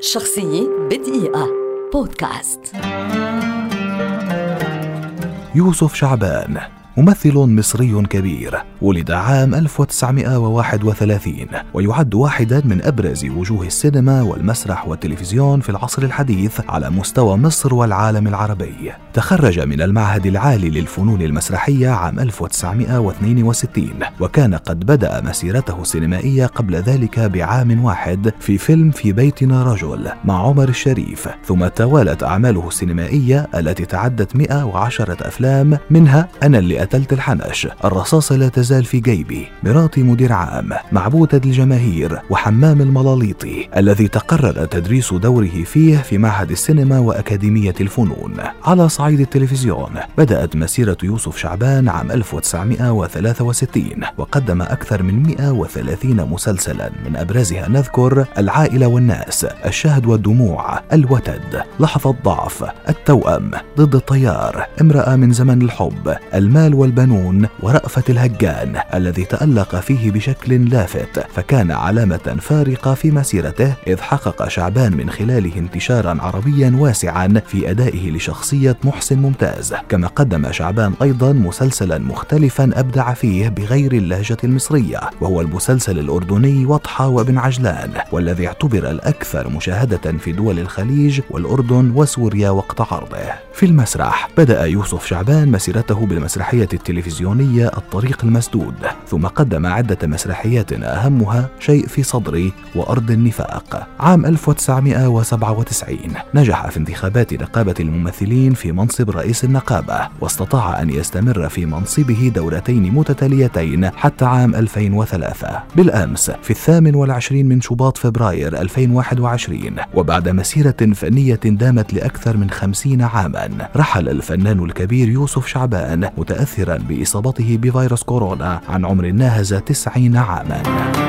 شخصية بدقيقة. بودكاست. يوسف شعبان. ممثل مصري كبير ولد عام 1931 ويعد واحدا من أبرز وجوه السينما والمسرح والتلفزيون في العصر الحديث على مستوى مصر والعالم العربي. تخرج من المعهد العالي للفنون المسرحية عام 1962 وكان قد بدأ مسيرته السينمائية قبل ذلك بعام واحد في فيلم في بيتنا رجل مع عمر الشريف ثم توالت أعماله السينمائية التي تعدت 110 أفلام منها أنا اللي قتلت الحنش الرصاصة لا تزال في جيبي. مراتي مدير عام معبودة الجماهير وحمام الملاليطي الذي تقرر تدريس دوره فيه في معهد السينما وأكاديمية الفنون. على صعيد التلفزيون بدأت مسيرة يوسف شعبان عام 1963 وقدم أكثر من 130 مسلسلا. من أبرزها نذكر العائلة والناس الشهد والدموع الوتد لحظة ضعف التوأم ضد الطيار امرأة من زمن الحب المال والبنون ورأفة الهجان الذي تألق فيه بشكل لافت فكان علامة فارقة في مسيرته إذ حقق شعبان من خلاله انتشارا عربيا واسعا في أدائه لشخصية محسن ممتاز. كما قدم شعبان أيضا مسلسلا مختلفا أبدع فيه بغير اللهجة المصرية وهو المسلسل الأردني وضحى وابن عجلان والذي اعتبر الأكثر مشاهدة في دول الخليج والأردن وسوريا وقت عرضه. في المسرح بدأ يوسف شعبان مسيرته بالمسرحية التلفزيونية الطريق المسدود ثم قدم عدة مسرحيات أهمها شيء في صدري وأرض النفاق. عام 1997 نجح في انتخابات نقابة الممثلين في منصب رئيس النقابة واستطاع أن يستمر في منصبه دورتين متتاليتين حتى عام 2003 بالأمس في الثامن والعشرين من شباط فبراير 2021 وبعد مسيرة فنية دامت لأكثر من خمسين عاما رحل الفنان الكبير يوسف شعبان متأثرا بإصابته بفيروس كورونا عن عمر ناهز تسعين عاما.